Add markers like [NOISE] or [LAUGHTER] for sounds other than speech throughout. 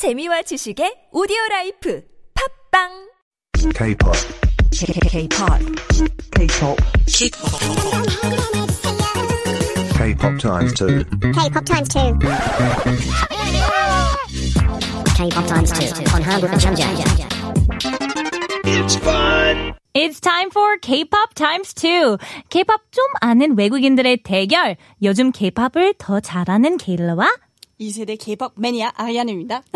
재미와 지식의 오디오 라이프 팝빵 K-pop. K-pop. K-pop. K-pop times two. K-pop times two. K-pop times two on 한국 천재. It's time for K-pop times 2. K-pop 좀 아는 외국인들의 대결. 요즘 K-pop을 더 잘하는 케일러와 2세대 K-pop 매니아 아리아누입니다. [LAUGHS]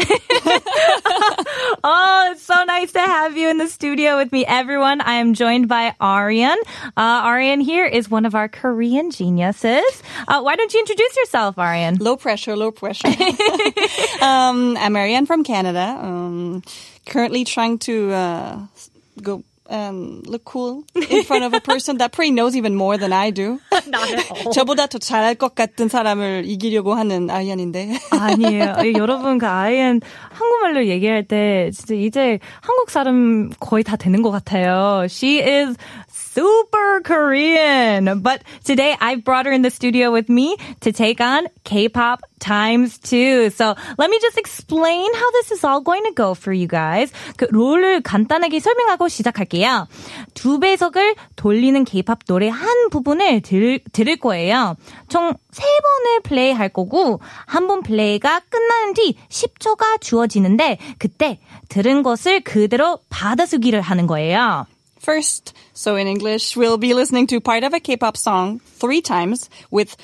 oh, it's so nice to have you in the studio with me, everyone. I am joined by Ariane. Uh, Ariane here is one of our Korean geniuses. Uh, why don't you introduce yourself, Ariane? Low pressure, low pressure. [LAUGHS] um, I'm Ariane from Canada. Um, currently trying to uh, go um, look cool in front of a person that probably knows even more than I do. 저보다 더 잘할 것 같은 사람을 이기려고 하는 아이안인데. 아니에요. 여러분, 그 아이엔 한국말로 얘기할 때 진짜 이제 한국 사람 거의 다 되는 것 같아요. She is super Korean. But today I've brought her in the studio with me to take on K-pop times two. So let me just explain how this is all going to go for you guys. 그 롤을 간단하게 설명하고 시작할게요. 두 배속을 돌리는 K-pop 노래 한 부분을 들, 들을 거예요. 총 세 번을 플레이 할 거고 한 번 플레이가 끝나는 뒤 10초가 주어지는데 그때 들은 것을 그대로 받아쓰기를 하는 거예요. First, so in English, we'll be listening to part of a K-pop song three times with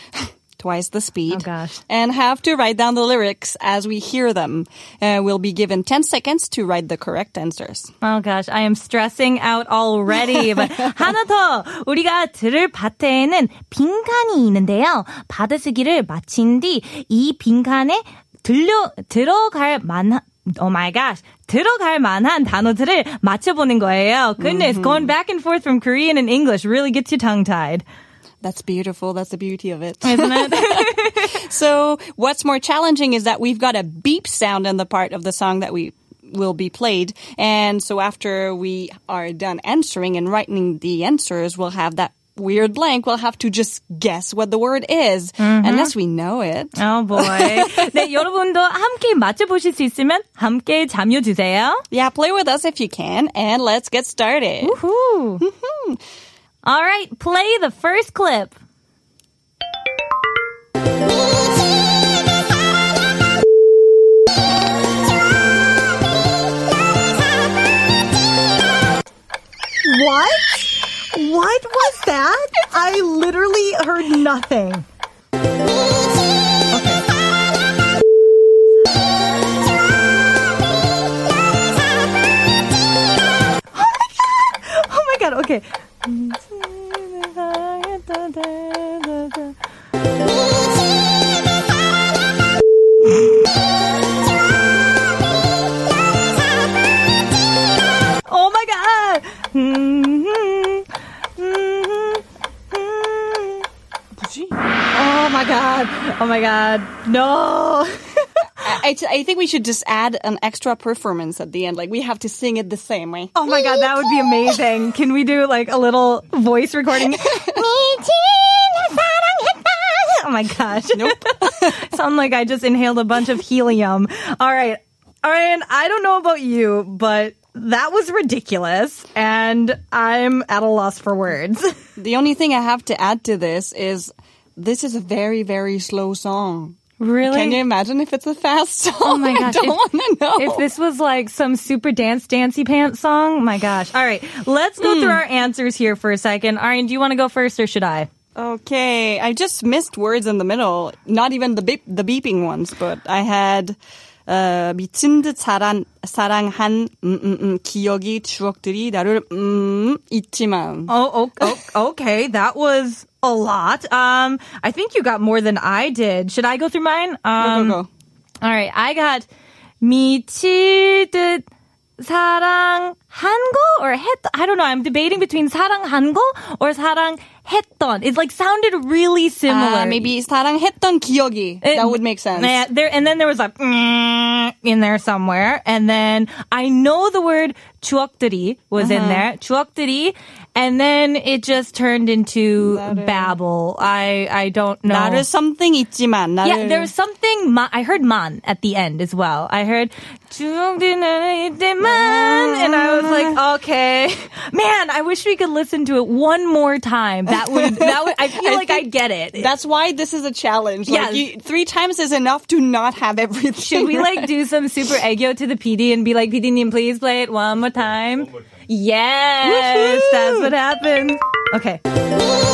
twice the speed. Oh, gosh. And have to write down the lyrics as we hear them. Uh, we'll be given 10 seconds to write the correct answers. Oh gosh, I am stressing out already. But [LAUGHS] 하나 더 우리가 들을 파트에는 빈칸이 있는데요. 받아쓰기를 마친 뒤 이 빈칸에 들려 들어갈 만한 Oh my gosh. 들어갈 만한 단어들을 맞춰보는 거예요. Goodness, going back and forth from Korean and English really gets you tongue-tied. That's beautiful. That's the beauty of it. Isn't it? so [LAUGHS] [LAUGHS] what's more challenging is that we've got a beep sound in the part of the song that we will be played. And so after we are done answering and writing the answers, we'll have that weird blank. We'll have to just guess what the word is unless we know it. oh boy. [LAUGHS] 네, 여러분도 함께 맞춰보실 수 있으면 함께 참여 주세요. Yeah, play with us if you can and let's get started. Woohoo. All right, play the first clip. What? What was that? I literally heard nothing. God! No! I, I think we should just add an extra performance at the end. Like we have to sing it the same way. Oh my god, that would be amazing. Can we do like a little voice recording? [LAUGHS] Oh my gosh. Nope. [LAUGHS] Sound like I just inhaled a bunch of helium. All right. Ariane, I don't know about you, but that was ridiculous and I'm at a loss for words. [LAUGHS] The only thing I have to add to this is this is a very, very slow song. Really? Can you imagine if it's a fast [LAUGHS] song? Oh my gosh. I don't want to know. If this was like some super dance dancey pants song, my gosh. All right, let's go through hmm. our answers here for a second. Ariane, do you want to go first or should I? Okay, I just missed words in the middle. Not even the beep, the beeping ones, but I had uh, 미친 듯 사랑 사랑한 음, 음, 음, 기억이 추억들이 나를 음, 잊지만. Oh, oh, oh, okay. That was a lot. Um, I think you got more than I did. Should I go through mine? Um, go, go, go. All right. I got 미칠 듯 사랑 한 거 or 했 I don't know. I'm debating between 사랑한 거 or 사랑했던. It like sounded really similar. Uh, maybe 사랑했던 기억이. It- that would make sense. Yeah, there and then there was like mm, [LAUGHS] in there somewhere. And then I know the word 추억들이 was in there. 추억들이. And then it just turned into babble. I, I don't know. 나를 something 있지만 나를 Yeah, there was something. Ma- I heard man at the end as well. I heard 추억들은 있지만, and I was like, uh-huh. okay, [LAUGHS] man. I wish we could listen to it one more time. That would that would. I [LAUGHS] feel I like I think get it. That's why this is a challenge. Yes. Like you, three times is enough to not have everything. Should we like do some [LAUGHS] super aegyo to the PD and be like, PD님, please play it one more time? Yes, that's what happened. Okay.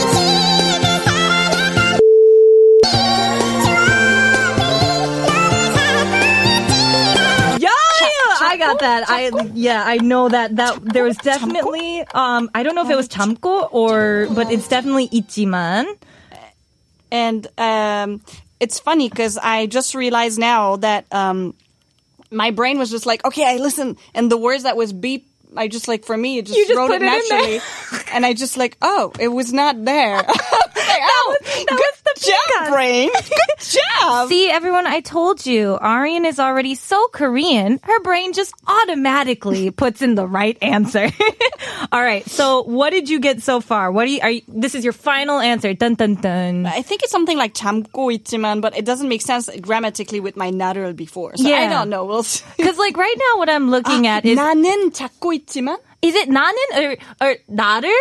I got that. I yeah, I know that that there was definitely um I don't know if it was 참고 or but it's definitely 있지만. And um, it's funny because I just realized now that um, my brain was just like, okay, I listen, and the words that was beep. I just like for me, it just, You just wrote put it it in there. naturally, and I just like, oh, it was not there. [LAUGHS] [LAUGHS] that was, that was brain. [LAUGHS] Good job. See, everyone, I told you, Ariane is already so Korean. Her brain just automatically [LAUGHS] puts in the right answer. [LAUGHS] All right. So, what did you get so far? What do you, are you, this is your final answer. Dun dun dun. I think it's something like 참고 있지만, but it doesn't make sense grammatically with my natural before. So yeah. I don't know. We'll see. Cuz like right now what I'm looking ah, at is 나는 잡고 있지만 is it 나는 or or 나를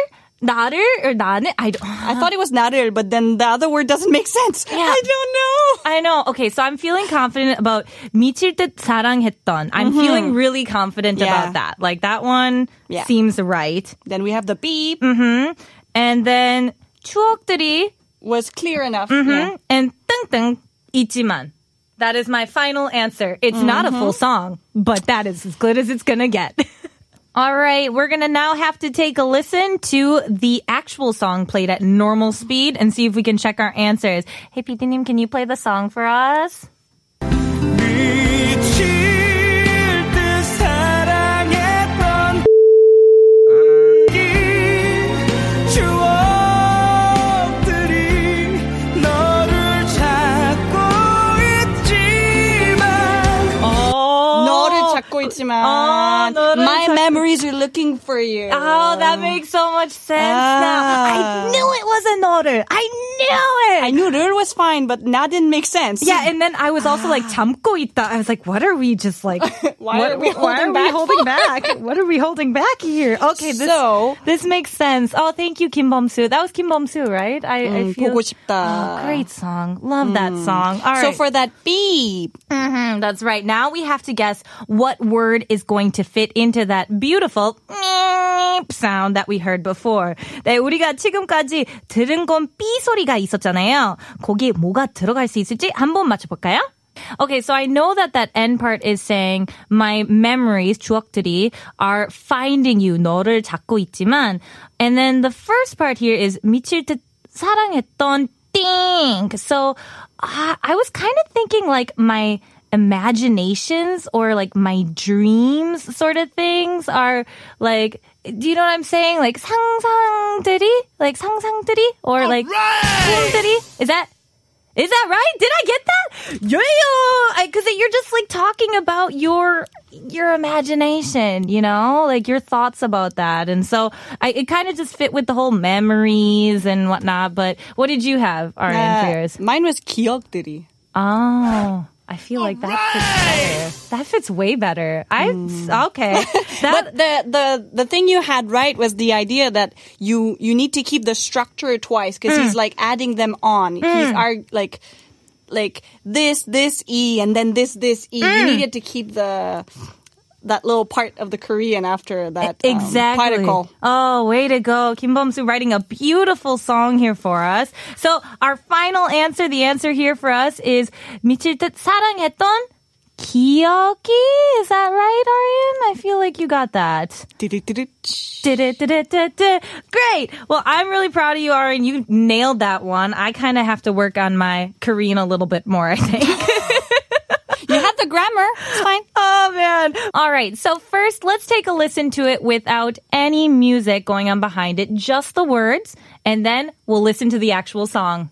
나를 or 나는? I don't, I thought it was 나를, but then the other word doesn't make sense. Yeah. I don't know. I know. Okay, so I'm feeling confident about 미칠 듯 사랑했던. I'm feeling really confident Yeah. about that. Like, that one Yeah. seems right. Then we have the beep. And then, 추억들이 Was clear enough. Mm-hmm. Yeah. and 뜬뜬 있지만. That is my final answer. It's not a full song, but that is as good as it's gonna get. [LAUGHS] All right, we're gonna now have to take a listen to the actual song played at normal speed and see if we can check our answers. Hey, PD님, can you play the song for us? My 찾고- memories are looking for you. Oh, that makes so much sense now. I Ah. knew it was an order. I knew it. I knew 를 was fine, but that didn't make sense. Yeah, and then I was also like [SIGHS] 참고 있다. I was like, what are we just like? [LAUGHS] why what, are we [LAUGHS] holding are back? Holding back? what are we holding back here? Okay, this, so this makes sense. Oh, thank you, Kim Bum-soo. That was Kim Bum-soo, right? I, um, I mm, feel 보고 싶다. Oh, great song. Love that mm. song. All right. So for that B, mm-hmm, that's right. Now we have to guess what word is going to fit into that beautiful sound that we heard before. 네, 우리가 지금까지 들은 건 B 소리. 가 있었잖아요. 거기에 뭐가 들어갈 수 있을지 한번 맞춰볼까요? Okay, so I know that that end part is saying my memories, 추억들이 are finding you, 너를 찾고 있지만, and then the first part here is 미칠 듯 사랑했던 띵. So uh, I was kind of thinking like my imaginations or like my dreams sort of things are like do you know what I'm saying? Like 상상들이, like 상상들이, or All like 꿈들이. Right! Is that is that right? Did I get that? Yeah, because you're just like talking about your your imagination, you know, like your thoughts about that, and so I, it kind of just fit with the whole memories and whatnot. But what did you have, Ariane? Yeah, uh, yours? Mine was 기억들이. Oh. I feel like that fits better. That fits way better. I okay. [LAUGHS] That But the, the the thing you had right was the idea that you you need to keep the structure twice because Mm. he's like adding them on. He's are like like this this e and then this this e. Mm. You needed to keep the that little part of the Korean after that um, exactly. particle. Oh, way to go. Kim Bum-soo writing a beautiful song here for us. So our final answer, the answer here for us is 미칠 듯 사랑했던 Kiyoki, is that right, Ariane? I feel like you got that. Great. Well, I'm really proud of you, Ariane. You nailed that one. I kind of have to work on my Korean a little bit more, I think. [LAUGHS] You had the grammar. It's fine. [LAUGHS] Oh man. All right. So first, let's take a listen to it without any music going on behind it, just the words, and then we'll listen to the actual song.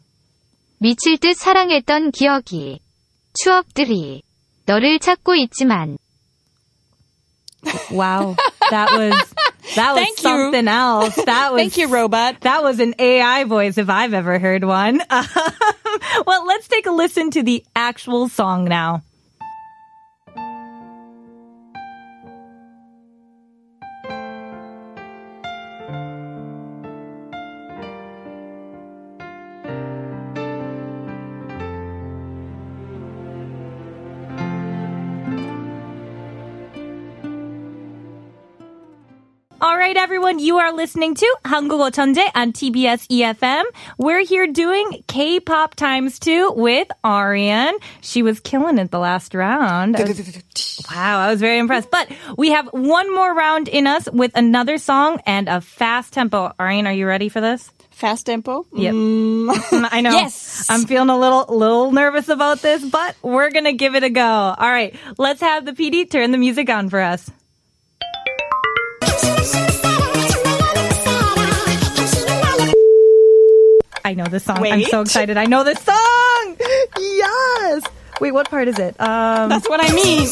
미칠 듯 사랑했던 기억이 추억들이 너를 찾고 있지만. [LAUGHS] Wow. That was that was Thank you. something else. That was [LAUGHS] Thank you, robot. That was an AI voice if I've ever heard one. well, let's take a listen to the actual song now. All right, everyone, you are listening to 한국어 천재 on TBS EFM. We're here doing K-pop times two with Ariane. She was killing it the last round. I was, wow, I was very impressed. But we have one more round in us with another song and a fast tempo. Ariane, are you ready for this? fast tempo. Yep. Mm. [LAUGHS] I know. Yes. I'm feeling a little little nervous about this, but we're going to give it a go. All right. Let's have the PD turn the music on for us. I know this song. I'm so excited. I know this song. [LAUGHS] Yes. Wait, what part is it? Um, That's what I mean.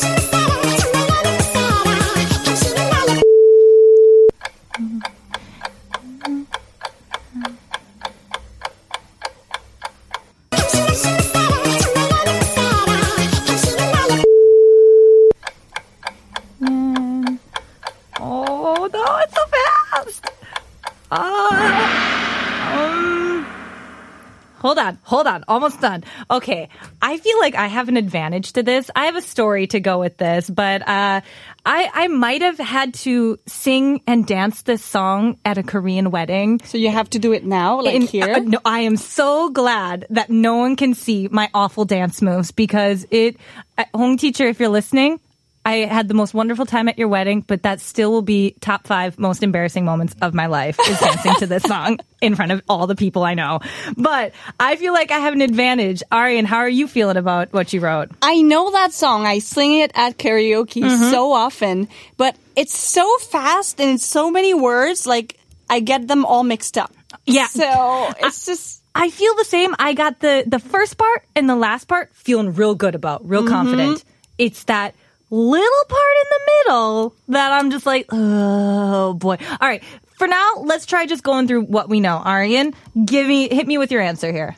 Hold on, hold on, almost done. Okay, I feel like I have an advantage to this. I have a story to go with this, but uh, I I might have had to sing and dance this song at a Korean wedding. So you have to do it now, like In- here. uh, no, I am so glad that no one can see my awful dance moves because it, uh, home teacher, if you're listening, I had the most wonderful time at your wedding, but that still will be top five most embarrassing moments of my life is [LAUGHS] dancing to this song in front of all the people I know. But I feel like I have an advantage. Ariane, how are you feeling about what you wrote? I know that song. I sing it at karaoke Mm-hmm. so often, but it's so fast and it's so many words. Like I get them all mixed up. Yeah. So it's just I feel the same. I got the the first part and the last part feeling real good about, real Mm-hmm. confident. It's that little part in the middle that I'm just like, oh boy. All right. For now, let's try just going through what we know. Ariane, give me hit me with your answer here.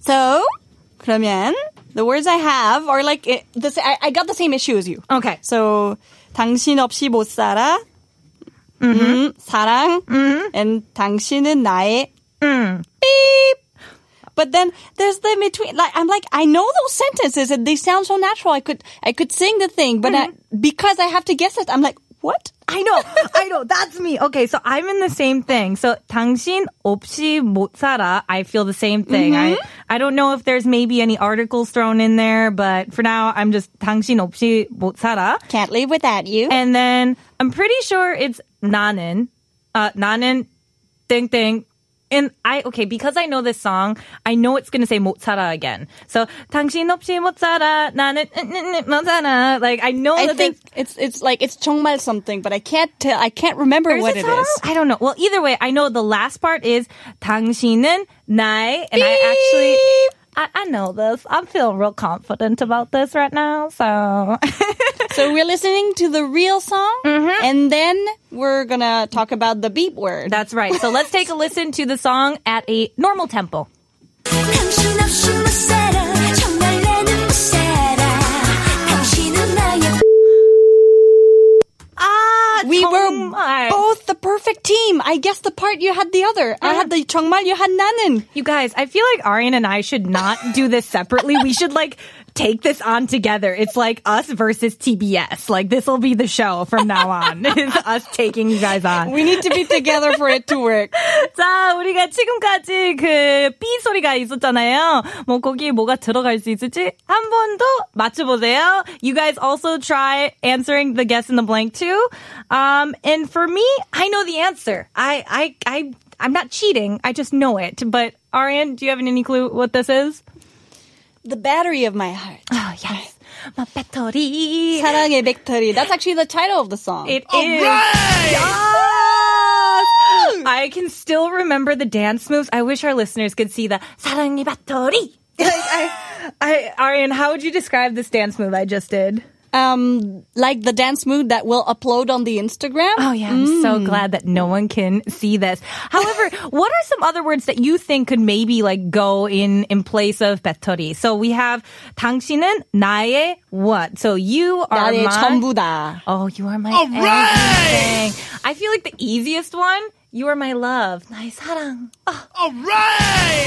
So, 그러면 the words I have are like this, I, I, got the same issue as you. Okay. So 당신 없이 못 살아. Mm-hmm. 사랑. Mm-hmm. And 당신은 나의 mm. beep. But then there's the in between. Like I'm like I know those sentences and they sound so natural. I could I could sing the thing, but I, because I have to guess it, I'm like what? I know, I know. That's me. Okay, so I'm in the same thing. So 당신 없이 못 살아. I feel the same thing. I I don't know if there's maybe any articles thrown in there, but for now I'm just 당신 없이 못 살아. Can't live without you. And then I'm pretty sure it's 나는, uh, 나는 땡땡. And I, okay, because I know this song, I know it's gonna say 못 살아 again. So, 당신 없이 못 살아, 나는, 못 살아. Like, I know I that think there's- it's it's like it's 정말 something, but I can't tell. I can't remember Or is what it it 살아? is. I don't know. Well, either way, I know the last part is 당신은 나의, and I actually, I, I know this. I'm feeling real confident about this right now, so. So we're listening to the real song, mm-hmm. and then we're gonna talk about the beep word. That's right. So let's take a listen to the song at a normal tempo. we were both the perfect team. I guess the part you had the other. I had the 정말 you had Nanan. You guys, I feel like Ariane and I should not do this separately. we should like take this on together. It's like us versus TBS. Like this will be the show from now on. [LAUGHS] it's us taking you guys on. We need to be together for it to work. [LAUGHS] 자, 우리가 지금까지 그 B 소리가 있었잖아요. 뭐 거기에 뭐가 들어갈 수 있을지 한 번 더 맞춰보세요. You guys also try answering the guess in the blank too. Um, and for me, I know the answer. I, I, I, I'm not cheating. I just know it. But Ariane, do you have any clue what this is? The battery of my heart. Oh yes, my battery. 사랑의 배터리. That's actually the title of the song. It All is. Right! Yes! I can still remember the dance moves. I wish our listeners could see the 사랑의 배터리. like, [LAUGHS] I, I, Ariane, how would you describe this dance move I just did? Um, like the dance move that we'll upload on the Instagram. Oh yeah, I'm so glad that no one can see this. However, [LAUGHS] what are some other words that you think could maybe like go in in place of 배터리? So we have 당신은 나의 what? So you are 나의 my 전부다. Oh, you are my everything. I feel like the easiest one. You are my love. 나의 사랑. Oh,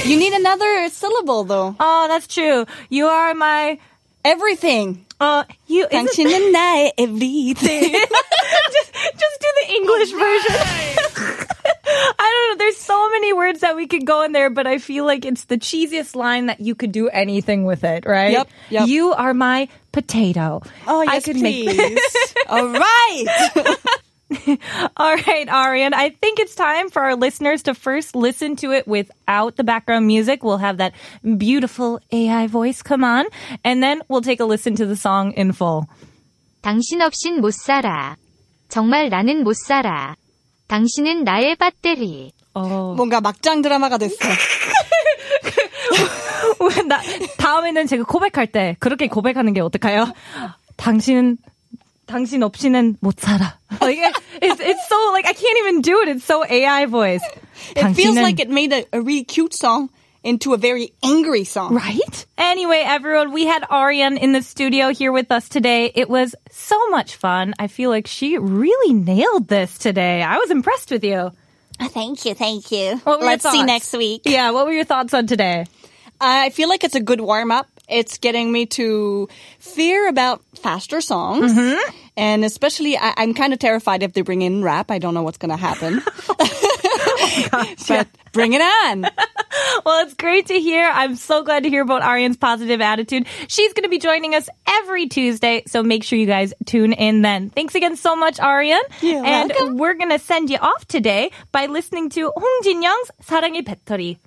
You need another syllable though. oh, that's true. You are my. Everything. Uh, you. is it- 당신은 나의 everything. [LAUGHS] just, just do the English version. [LAUGHS] I don't know. There's so many words that we could go in there, but I feel like it's the cheesiest line that you could do anything with it, right? Yep, yep. You are my potato. Oh I yes, could make- please. [LAUGHS] All right. All right, Arian. I think it's time for our listeners to first listen to it without the background music. We'll have that beautiful AI voice come on, and then we'll take a listen to the song in full. 당신 없인 못 살아. 정말 나는 못 살아. 당신은 나의 배터리. Oh. 뭔가 막장 드라마가 됐어. 나, 다음에는 제가 고백할 때 그렇게 고백하는 게 어떨까요? 당신 당신 없이는 못 살아. [LAUGHS] Like it's it's so like I can't even do it. It's so AI voice. It feels like it made a, a really cute song into a very angry song. Right? Anyway, everyone, we had Ariane in the studio here with us today. It was so much fun. I feel like she really nailed this today. I was impressed with you. Oh, thank you, thank you. Let's see next week. Yeah, what were your thoughts on today? I feel like it's a good warm up it's getting me to fear about faster songs. Mm-hmm. And especially, I, am kind of terrified if they bring in rap. I don't know what's going to happen. [LAUGHS] oh, [LAUGHS] but bring it on. [LAUGHS] well, it's great to hear. I'm so glad to hear about Ariane's positive attitude. She's going to be joining us every Tuesday, so make sure you guys tune in then. Thanks again so much, Ariane. And welcome. we're going to send you off today by listening to Hong Jin Young's 사랑의 배터리.